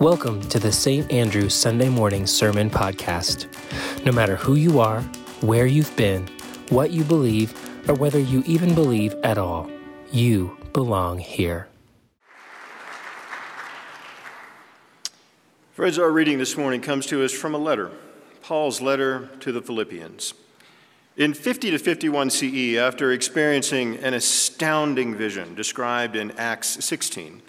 Welcome to the St. Andrew Sunday Morning Sermon Podcast. No matter who you are, where you've been, what you believe, or whether you even believe at all, you belong here. Friends, our reading this morning comes to us from a letter, Paul's letter to the Philippians. In 50 to 51 CE, after experiencing an astounding vision described in Acts 16,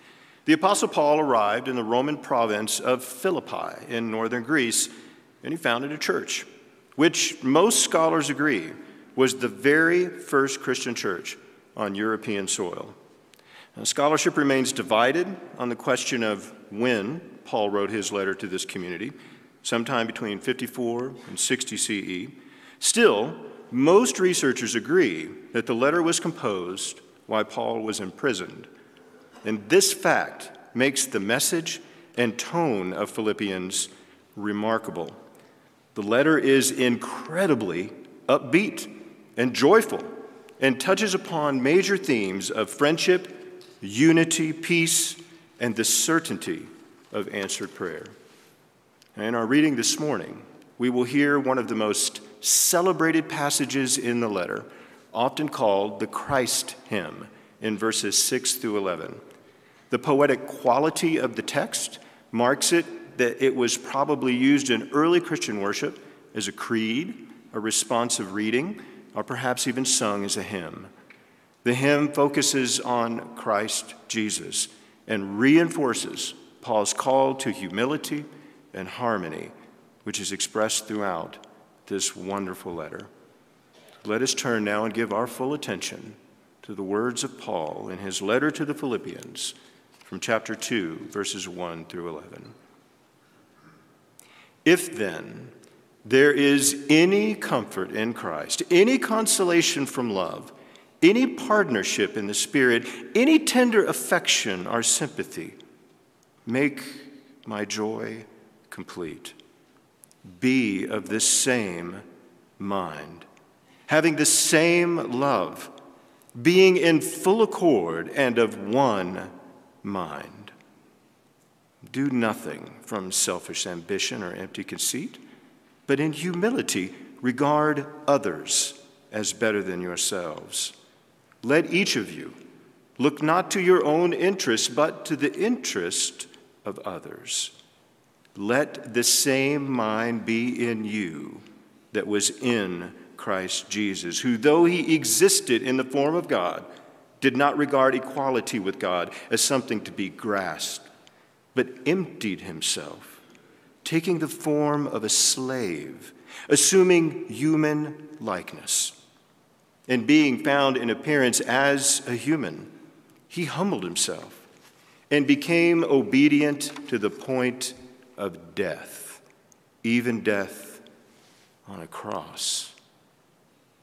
the Apostle Paul arrived in the Roman province of Philippi in northern Greece, and he founded a church, which most scholars agree was the very first Christian church on European soil. Now, scholarship remains divided on the question of when Paul wrote his letter to this community, sometime between 54 and 60 CE. Still, most researchers agree that the letter was composed while Paul was imprisoned and this fact makes the message and tone of Philippians remarkable. The letter is incredibly upbeat and joyful and touches upon major themes of friendship, unity, peace, and the certainty of answered prayer. In our reading this morning, we will hear one of the most celebrated passages in the letter, often called the Christ hymn, in verses 6 through 11. The poetic quality of the text marks it that it was probably used in early Christian worship as a creed, a responsive reading, or perhaps even sung as a hymn. The hymn focuses on Christ Jesus and reinforces Paul's call to humility and harmony, which is expressed throughout this wonderful letter. Let us turn now and give our full attention to the words of Paul in his letter to the Philippians from chapter 2, verses 1 through 11. If then there is any comfort in Christ, any consolation from love, any partnership in the Spirit, any tender affection or sympathy, make my joy complete. Be of the same mind, having the same love, being in full accord and of one mind. Do nothing from selfish ambition or empty conceit, but in humility regard others as better than yourselves. Let each of you look not to your own interest, but to the interest of others. Let the same mind be in you that was in Christ Jesus, who, though he existed in the form of God, did not regard equality with God as something to be grasped, but emptied himself, taking the form of a slave, assuming human likeness. And being found in appearance as a human, he humbled himself and became obedient to the point of death, even death on a cross.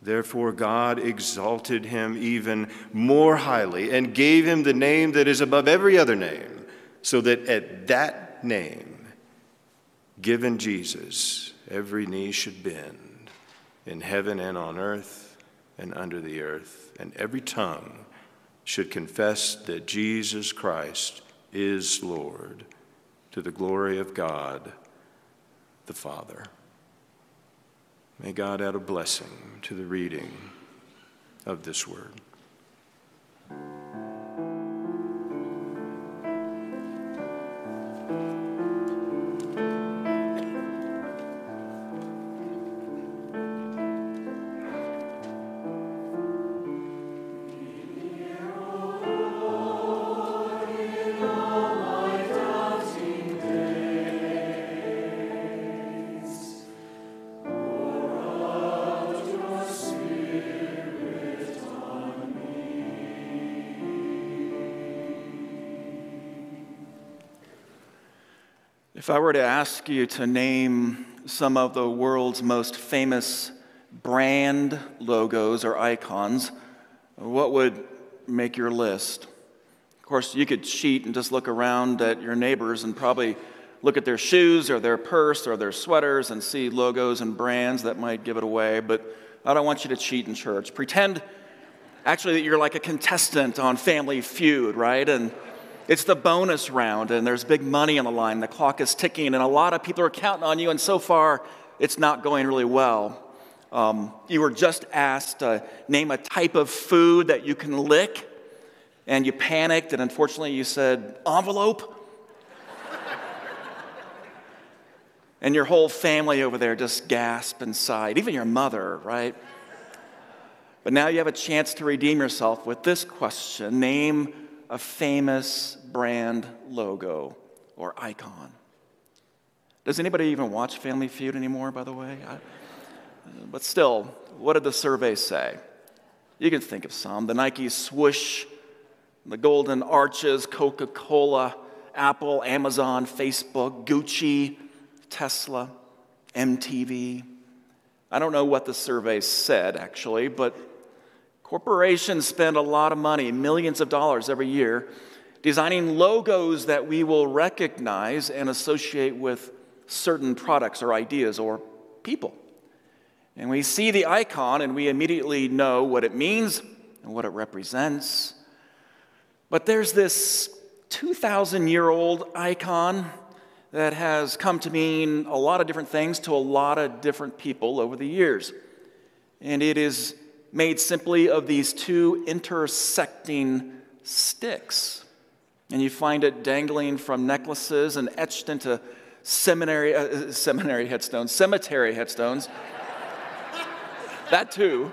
Therefore, God exalted him even more highly and gave him the name that is above every other name, so that at that name, given Jesus, every knee should bend in heaven and on earth and under the earth, and every tongue should confess that Jesus Christ is Lord to the glory of God the Father. May God add a blessing to the reading of this word. If I were to ask you to name some of the world's most famous brand logos or icons, what would make your list? Of course, you could cheat and just look around at your neighbors and probably look at their shoes or their purse or their sweaters and see logos and brands that might give it away, but I don't want you to cheat in church. Pretend actually that you're like a contestant on Family Feud, right? And It's the bonus round, and there's big money on the line. The clock is ticking, and a lot of people are counting on you, and so far, it's not going really well. Um, you were just asked to name a type of food that you can lick, and you panicked, and unfortunately, you said envelope. and your whole family over there just gasped and sighed, even your mother, right? But now you have a chance to redeem yourself with this question Name a famous brand logo or icon. Does anybody even watch Family Feud anymore, by the way? I, but still, what did the survey say? You can think of some the Nike swoosh, the golden arches, Coca Cola, Apple, Amazon, Facebook, Gucci, Tesla, MTV. I don't know what the survey said, actually, but corporations spend a lot of money, millions of dollars every year, designing logos that we will recognize and associate with certain products or ideas or people. And we see the icon and we immediately know what it means and what it represents. But there's this 2,000 year old icon that has come to mean a lot of different things to a lot of different people over the years. And it is made simply of these two intersecting sticks. And you find it dangling from necklaces and etched into seminary, uh, seminary headstones, cemetery headstones that too.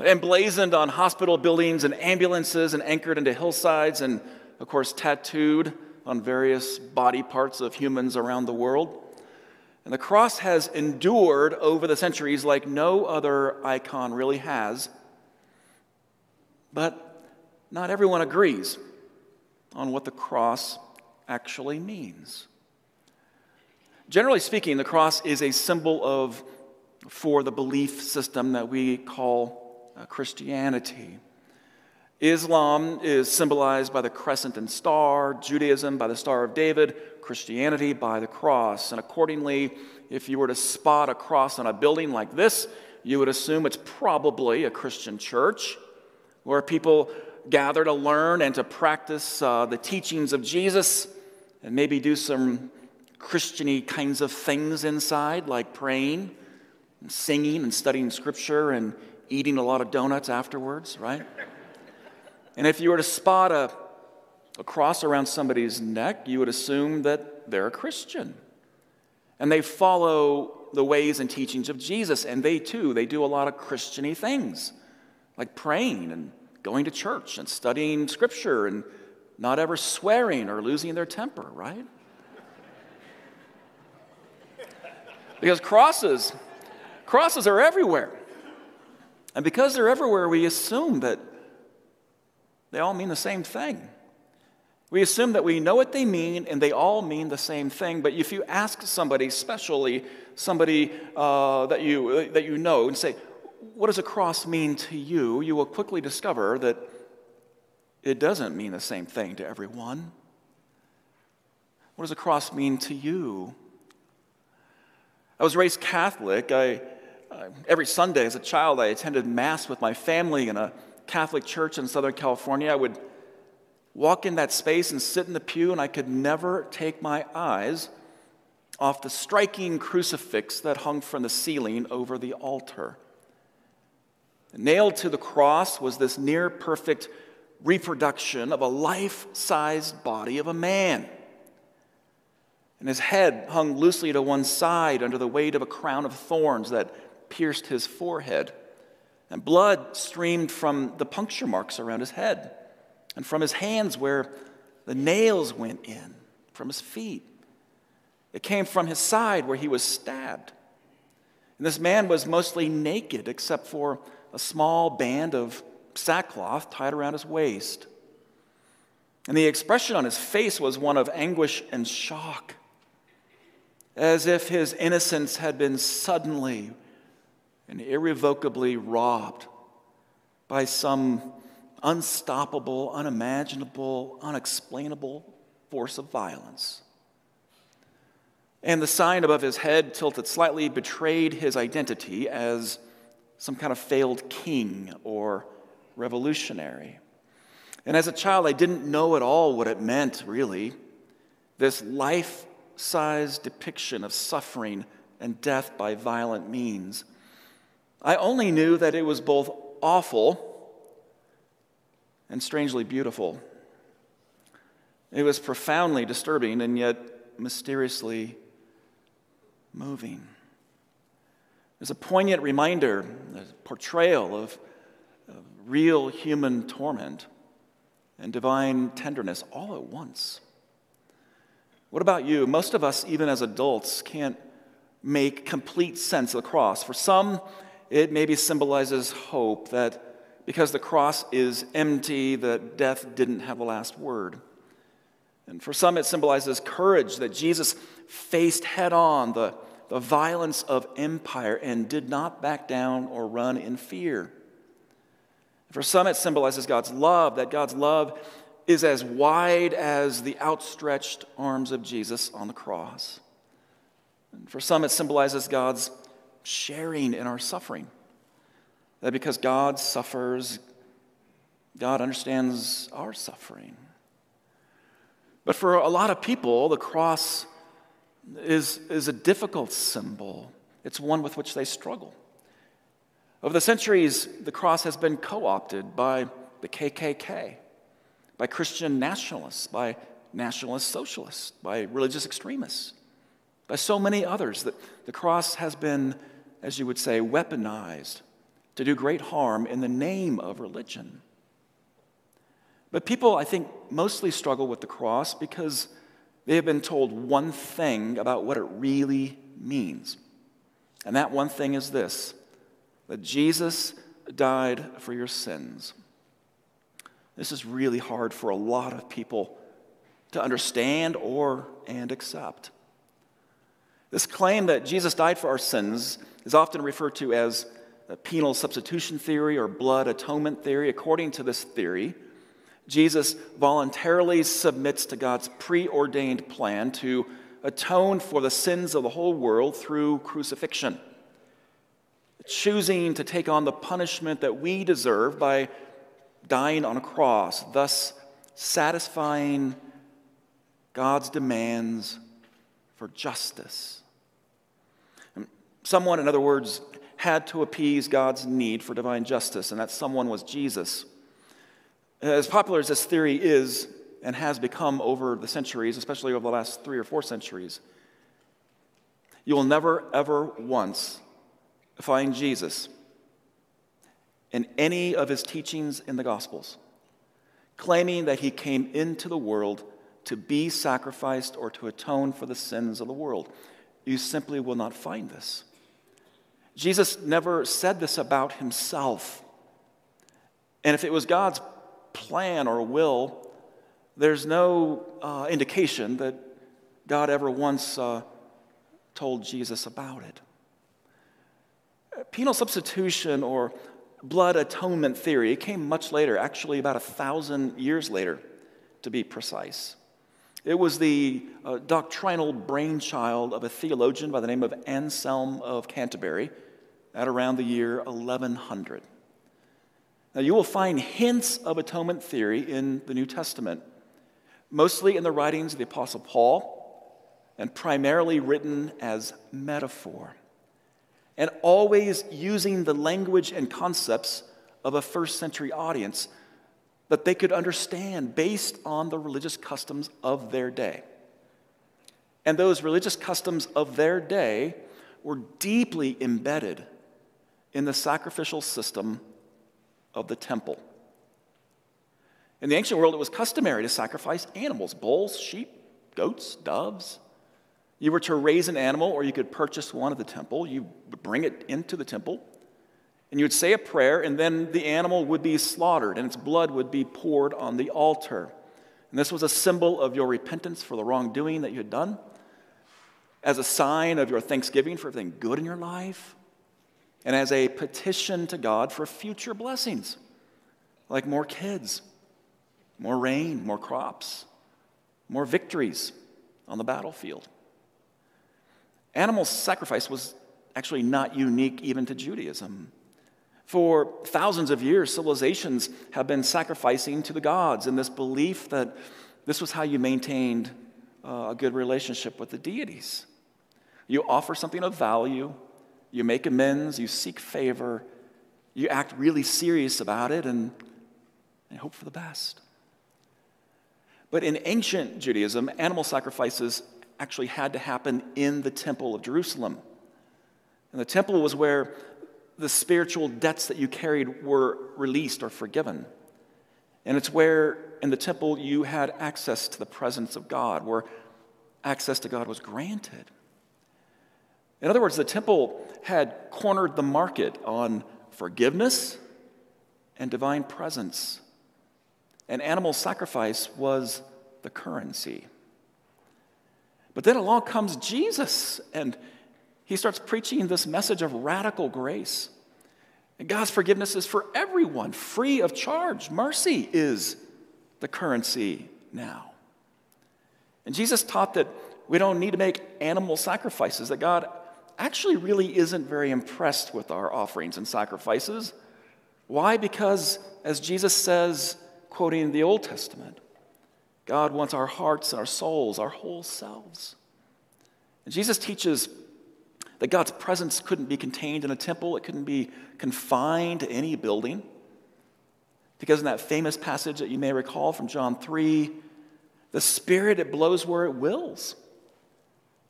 Emblazoned on hospital buildings and ambulances and anchored into hillsides and, of course, tattooed on various body parts of humans around the world. And the cross has endured over the centuries like no other icon really has. But not everyone agrees on what the cross actually means. Generally speaking, the cross is a symbol of for the belief system that we call uh, Christianity. Islam is symbolized by the crescent and star, Judaism by the Star of David, Christianity by the cross. And accordingly, if you were to spot a cross on a building like this, you would assume it's probably a Christian church where people gather to learn and to practice uh, the teachings of Jesus and maybe do some Christiany kinds of things inside, like praying and singing and studying scripture and eating a lot of donuts afterwards, right? And if you were to spot a, a cross around somebody's neck, you would assume that they're a Christian. And they follow the ways and teachings of Jesus. And they too, they do a lot of Christiany things, like praying and going to church and studying scripture and not ever swearing or losing their temper, right? Because crosses Crosses are everywhere. And because they're everywhere, we assume that they all mean the same thing. We assume that we know what they mean and they all mean the same thing. But if you ask somebody, especially somebody uh, that, you, that you know, and say, What does a cross mean to you? you will quickly discover that it doesn't mean the same thing to everyone. What does a cross mean to you? I was raised Catholic. I, uh, every Sunday as a child, I attended Mass with my family in a Catholic church in Southern California. I would walk in that space and sit in the pew, and I could never take my eyes off the striking crucifix that hung from the ceiling over the altar. Nailed to the cross was this near perfect reproduction of a life sized body of a man and his head hung loosely to one side under the weight of a crown of thorns that pierced his forehead. And blood streamed from the puncture marks around his head and from his hands where the nails went in, from his feet. It came from his side where he was stabbed. And this man was mostly naked except for a small band of sackcloth tied around his waist. And the expression on his face was one of anguish and shock as if his innocence had been suddenly and irrevocably robbed by some unstoppable, unimaginable, unexplainable force of violence. And the sign above his head, tilted slightly, betrayed his identity as some kind of failed king or revolutionary. And as a child, I didn't know at all what it meant, really. This life size depiction of suffering and death by violent means. I only knew that it was both awful and strangely beautiful. It was profoundly disturbing and yet mysteriously moving. There's a poignant reminder, a portrayal of, of real human torment and divine tenderness all at once. What about you? Most of us, even as adults, can't make complete sense of the cross. For some, it maybe symbolizes hope that because the cross is empty, that death didn't have the last word. And for some, it symbolizes courage that Jesus faced head on the, the violence of empire and did not back down or run in fear. For some, it symbolizes God's love, that God's love is as wide as the outstretched arms of Jesus on the cross. And for some, it symbolizes God's sharing in our suffering. That because God suffers, God understands our suffering. But for a lot of people, the cross is, is a difficult symbol. It's one with which they struggle. Over the centuries, the cross has been co opted by the KKK, by Christian nationalists, by nationalist socialists, by religious extremists, by so many others that the cross has been, as you would say, weaponized to do great harm in the name of religion. But people, I think, mostly struggle with the cross because they have been told one thing about what it really means. And that one thing is this that Jesus died for your sins. This is really hard for a lot of people to understand or and accept. This claim that Jesus died for our sins is often referred to as penal substitution theory or blood atonement theory. According to this theory, Jesus voluntarily submits to God's preordained plan to atone for the sins of the whole world through crucifixion, choosing to take on the punishment that we deserve by dying on a cross, thus satisfying God's demands for justice. Someone, in other words, had to appease God's need for divine justice, and that someone was Jesus. As popular as this theory is and has become over the centuries, especially over the last three or four centuries, you will never, ever once find Jesus in any of his teachings in the Gospels claiming that he came into the world to be sacrificed or to atone for the sins of the world. You simply will not find this. Jesus never said this about himself. And if it was God's plan or will, there's no uh, indication that God ever once uh, told Jesus about it. Penal substitution or blood atonement theory came much later, actually, about a thousand years later, to be precise. It was the uh, doctrinal brainchild of a theologian by the name of Anselm of Canterbury at around the year 1100. Now, you will find hints of atonement theory in the New Testament, mostly in the writings of the Apostle Paul, and primarily written as metaphor, and always using the language and concepts of a first century audience that they could understand based on the religious customs of their day. And those religious customs of their day were deeply embedded in the sacrificial system of the temple. In the ancient world, it was customary to sacrifice animals bulls, sheep, goats, doves. You were to raise an animal, or you could purchase one at the temple. You would bring it into the temple, and you would say a prayer, and then the animal would be slaughtered, and its blood would be poured on the altar. And this was a symbol of your repentance for the wrongdoing that you had done, as a sign of your thanksgiving for everything good in your life, and as a petition to God for future blessings, like more kids, more rain, more crops, more victories on the battlefield. Animal sacrifice was actually not unique even to Judaism. For thousands of years, civilizations have been sacrificing to the gods in this belief that this was how you maintained uh, a good relationship with the deities. You offer something of value, you make amends, you seek favor, you act really serious about it, and, and hope for the best. But in ancient Judaism, animal sacrifices actually had to happen in the Temple of Jerusalem. And the temple was where the spiritual debts that you carried were released or forgiven. And it's where in the temple you had access to the presence of God, where access to God was granted. In other words, the temple had cornered the market on forgiveness and divine presence, and animal sacrifice was the currency. But then along comes Jesus, and he starts preaching this message of radical grace. And God's forgiveness is for everyone, free of charge. Mercy is the currency now. And Jesus taught that we don't need to make animal sacrifices, that God actually really isn't very impressed with our offerings and sacrifices. Why? Because, as Jesus says, quoting the Old Testament, God wants our hearts and our souls, our whole selves. And Jesus teaches that God's presence couldn't be contained in a temple, it couldn't be confined to any building. Because in that famous passage that you may recall from John 3, the Spirit, it blows where it wills.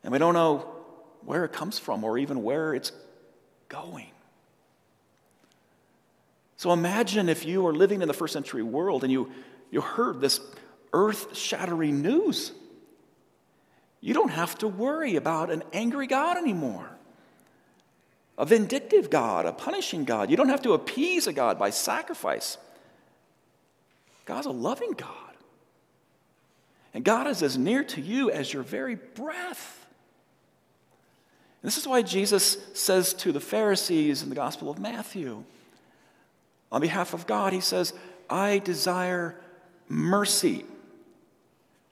And we don't know where it comes from or even where it's going. So imagine if you were living in the first century world and you, you heard this earth shattering news. You don't have to worry about an angry God anymore a vindictive God, a punishing God. You don't have to appease a God by sacrifice. God's a loving God. And God is as near to you as your very breath. This is why Jesus says to the Pharisees in the Gospel of Matthew, on behalf of God, he says, I desire mercy,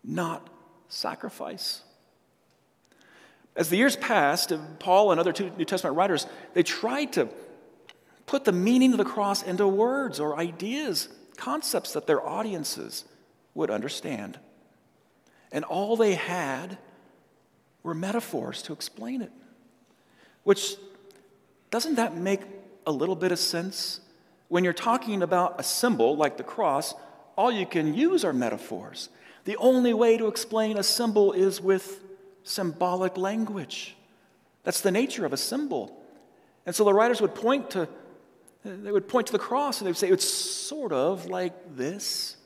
not sacrifice. As the years passed, Paul and other New Testament writers, they tried to put the meaning of the cross into words or ideas, concepts that their audiences would understand. And all they had were metaphors to explain it. Which doesn't that make a little bit of sense? When you're talking about a symbol like the cross, all you can use are metaphors. The only way to explain a symbol is with symbolic language. That's the nature of a symbol. And so the writers would point to they would point to the cross and they would say it's sort of like this.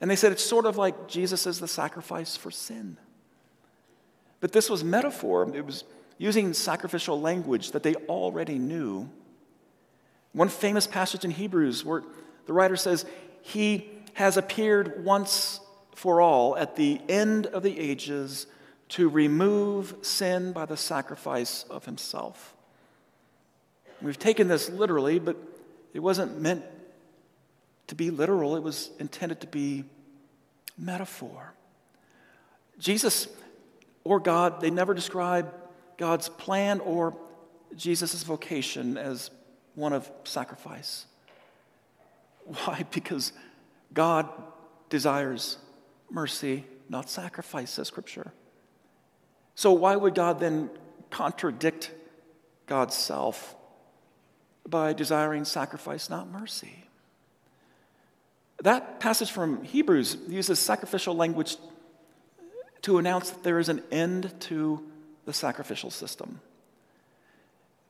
And they said it's sort of like Jesus as the sacrifice for sin. But this was metaphor. It was using sacrificial language that they already knew. One famous passage in Hebrews where the writer says, He has appeared once for all at the end of the ages to remove sin by the sacrifice of himself. We've taken this literally, but it wasn't meant to be literal, it was intended to be metaphor. Jesus or God, they never describe God's plan or Jesus' vocation as one of sacrifice. Why? Because God desires mercy, not sacrifice, says Scripture. So, why would God then contradict God's self by desiring sacrifice, not mercy? That passage from Hebrews uses sacrificial language to announce that there is an end to the sacrificial system.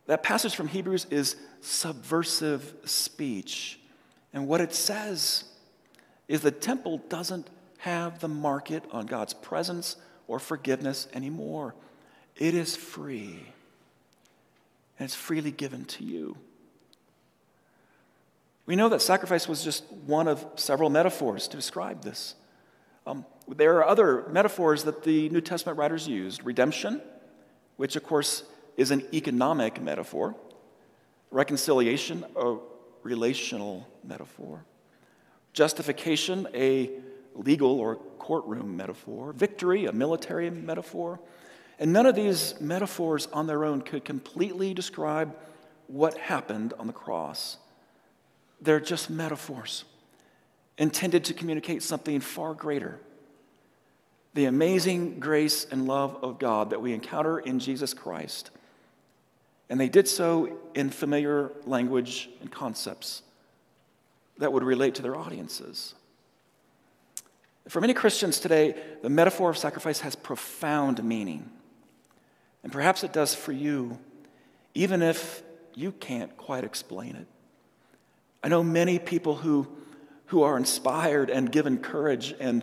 That passage from Hebrews is subversive speech. And what it says is the temple doesn't have the market on God's presence or forgiveness anymore. It is free, and it's freely given to you. We know that sacrifice was just one of several metaphors to describe this. Um, there are other metaphors that the New Testament writers used redemption, which, of course, is an economic metaphor, reconciliation, a relational metaphor, justification, a legal or courtroom metaphor, victory, a military metaphor. And none of these metaphors on their own could completely describe what happened on the cross. They're just metaphors intended to communicate something far greater the amazing grace and love of God that we encounter in Jesus Christ. And they did so in familiar language and concepts that would relate to their audiences. For many Christians today, the metaphor of sacrifice has profound meaning. And perhaps it does for you, even if you can't quite explain it. I know many people who, who are inspired and given courage and,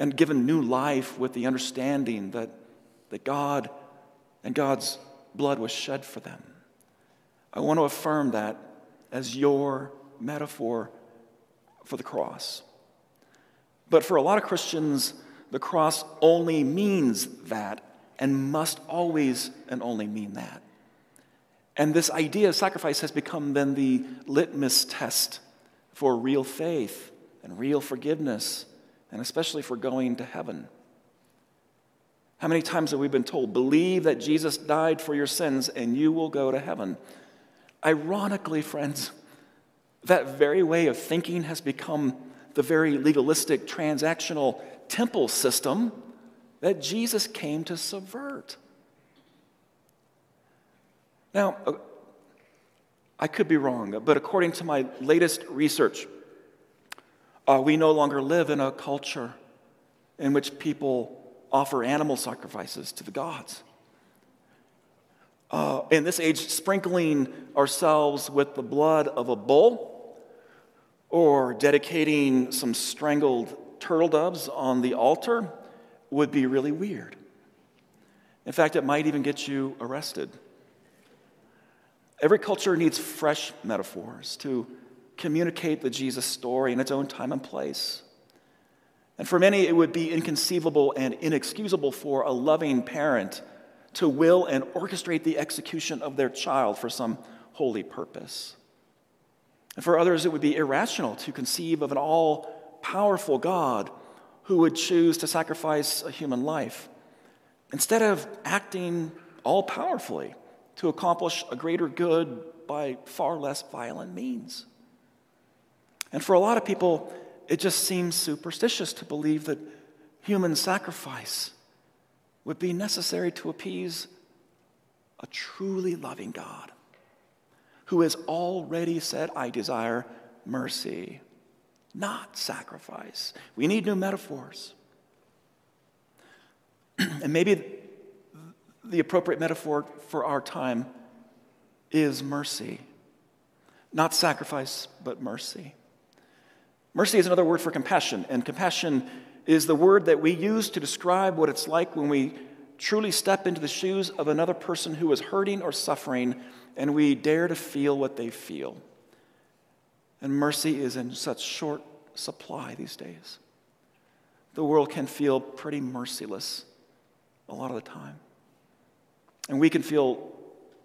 and given new life with the understanding that, that God and God's blood was shed for them. I want to affirm that as your metaphor for the cross. But for a lot of Christians, the cross only means that and must always and only mean that. And this idea of sacrifice has become then the litmus test for real faith and real forgiveness, and especially for going to heaven. How many times have we been told, believe that Jesus died for your sins and you will go to heaven? Ironically, friends, that very way of thinking has become the very legalistic, transactional temple system that Jesus came to subvert. Now, uh, I could be wrong, but according to my latest research, uh, we no longer live in a culture in which people offer animal sacrifices to the gods. Uh, in this age, sprinkling ourselves with the blood of a bull or dedicating some strangled turtle doves on the altar would be really weird. In fact, it might even get you arrested. Every culture needs fresh metaphors to communicate the Jesus story in its own time and place. And for many, it would be inconceivable and inexcusable for a loving parent to will and orchestrate the execution of their child for some holy purpose. And for others, it would be irrational to conceive of an all powerful God who would choose to sacrifice a human life instead of acting all powerfully to accomplish a greater good by far less violent means. And for a lot of people, it just seems superstitious to believe that human sacrifice would be necessary to appease a truly loving God who has already said, I desire mercy, not sacrifice. We need new metaphors. and maybe the appropriate metaphor for our time is mercy. Not sacrifice, but mercy. Mercy is another word for compassion, and compassion is the word that we use to describe what it's like when we truly step into the shoes of another person who is hurting or suffering and we dare to feel what they feel. And mercy is in such short supply these days. The world can feel pretty merciless a lot of the time. And we can feel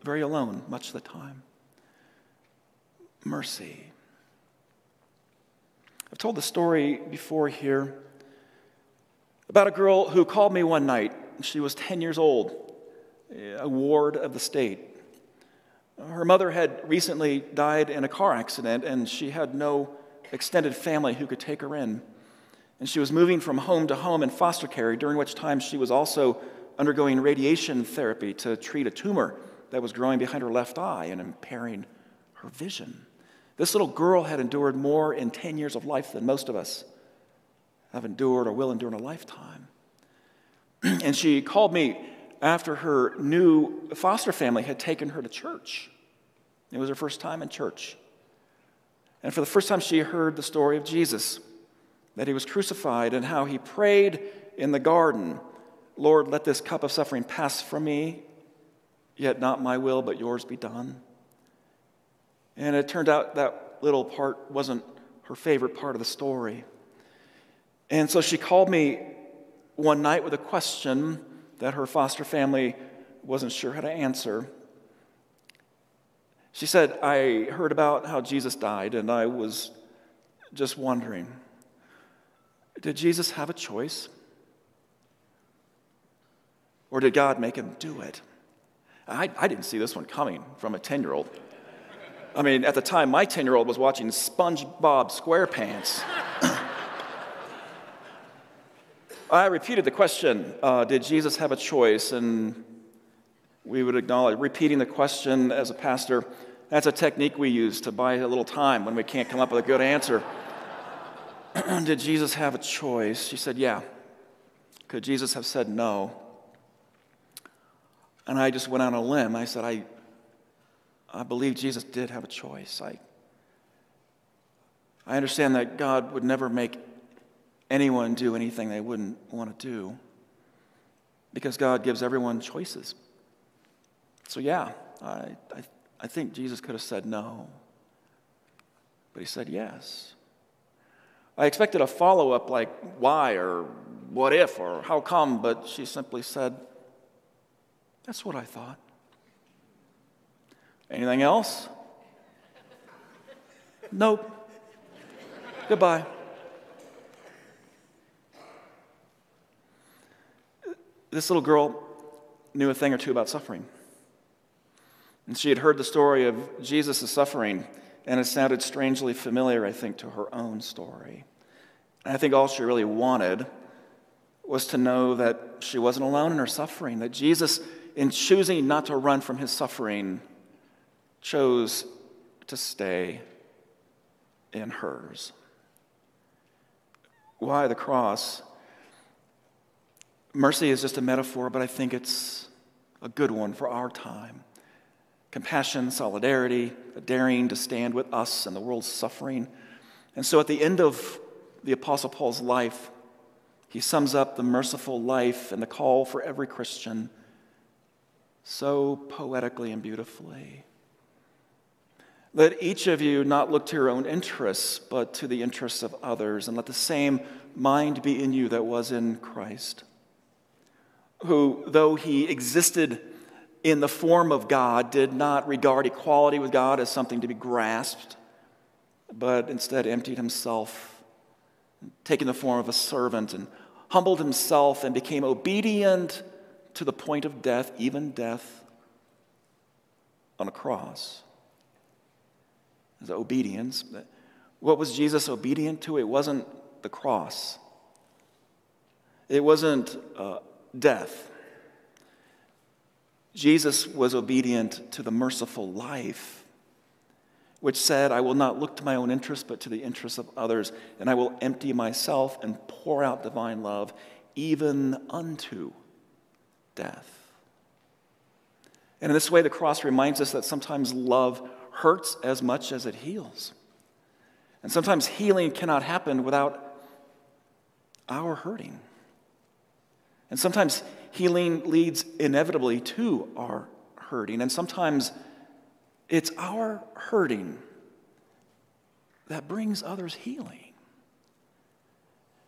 very alone much of the time. Mercy. I've told the story before here about a girl who called me one night. She was 10 years old, a ward of the state. Her mother had recently died in a car accident, and she had no extended family who could take her in. And she was moving from home to home in foster care, during which time she was also undergoing radiation therapy to treat a tumor that was growing behind her left eye and impairing her vision. This little girl had endured more in 10 years of life than most of us have endured or will endure in a lifetime. and she called me after her new foster family had taken her to church. It was her first time in church. And for the first time, she heard the story of Jesus that he was crucified and how he prayed in the garden Lord, let this cup of suffering pass from me, yet not my will, but yours be done. And it turned out that little part wasn't her favorite part of the story. And so she called me one night with a question that her foster family wasn't sure how to answer. She said, I heard about how Jesus died, and I was just wondering did Jesus have a choice? Or did God make him do it? I, I didn't see this one coming from a 10 year old. I mean, at the time, my 10 year old was watching SpongeBob SquarePants. I repeated the question uh, Did Jesus have a choice? And we would acknowledge repeating the question as a pastor. That's a technique we use to buy a little time when we can't come up with a good answer. Did Jesus have a choice? She said, Yeah. Could Jesus have said no? And I just went on a limb. I said, I, I believe Jesus did have a choice. I, I understand that God would never make anyone do anything they wouldn't want to do because God gives everyone choices. So, yeah, I, I, I think Jesus could have said no, but he said yes. I expected a follow up like why or what if or how come, but she simply said, That's what I thought. Anything else? nope. Goodbye. This little girl knew a thing or two about suffering. And she had heard the story of Jesus' suffering, and it sounded strangely familiar, I think, to her own story. And I think all she really wanted was to know that she wasn't alone in her suffering, that Jesus, in choosing not to run from his suffering, chose to stay in hers. Why the cross? Mercy is just a metaphor, but I think it's a good one for our time. Compassion, solidarity, a daring to stand with us and the world's suffering. And so at the end of the Apostle Paul's life, he sums up the merciful life and the call for every Christian so poetically and beautifully. Let each of you not look to your own interests, but to the interests of others, and let the same mind be in you that was in Christ who, though he existed in the form of God, did not regard equality with God as something to be grasped, but instead emptied himself, taking the form of a servant, and humbled himself and became obedient to the point of death, even death on a cross. The obedience. What was Jesus obedient to? It wasn't the cross. It wasn't uh, death. Jesus was obedient to the merciful life, which said, I will not look to my own interest, but to the interests of others, and I will empty myself and pour out divine love, even unto death. And in this way, the cross reminds us that sometimes love hurts as much as it heals. And sometimes healing cannot happen without our hurting. And sometimes healing leads inevitably to our hurting. And sometimes it's our hurting that brings others healing.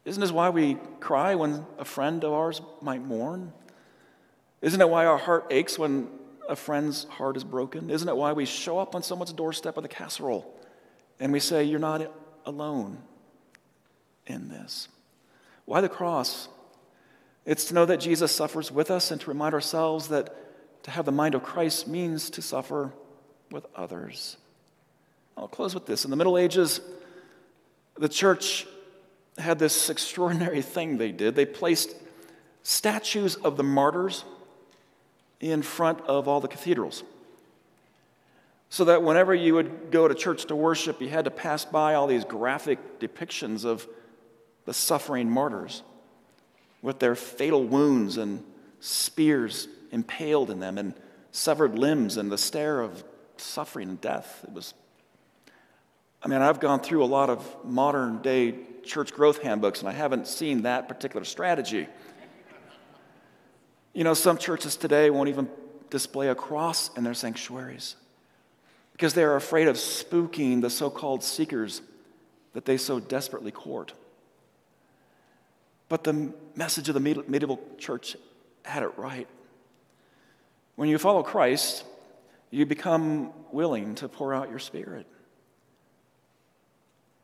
Isn't this why we cry when a friend of ours might mourn? Isn't it why our heart aches when a friend's heart is broken? Isn't it why we show up on someone's doorstep with a casserole and we say, You're not alone in this? Why the cross? It's to know that Jesus suffers with us and to remind ourselves that to have the mind of Christ means to suffer with others. I'll close with this. In the Middle Ages, the church had this extraordinary thing they did. They placed statues of the martyrs in front of all the cathedrals. So that whenever you would go to church to worship, you had to pass by all these graphic depictions of the suffering martyrs with their fatal wounds and spears impaled in them and severed limbs and the stare of suffering and death. It was, I mean, I've gone through a lot of modern day church growth handbooks and I haven't seen that particular strategy. You know, some churches today won't even display a cross in their sanctuaries because they are afraid of spooking the so called seekers that they so desperately court. But the message of the medieval church had it right. When you follow Christ, you become willing to pour out your spirit,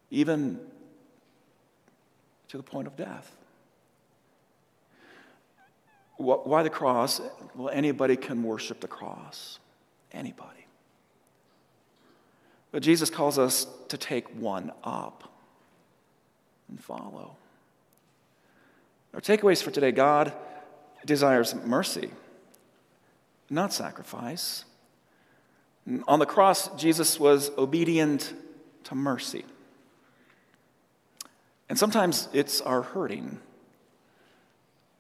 even to the point of death. Why the cross? Well, anybody can worship the cross. Anybody. But Jesus calls us to take one up and follow. Our takeaways for today God desires mercy, not sacrifice. On the cross, Jesus was obedient to mercy. And sometimes it's our hurting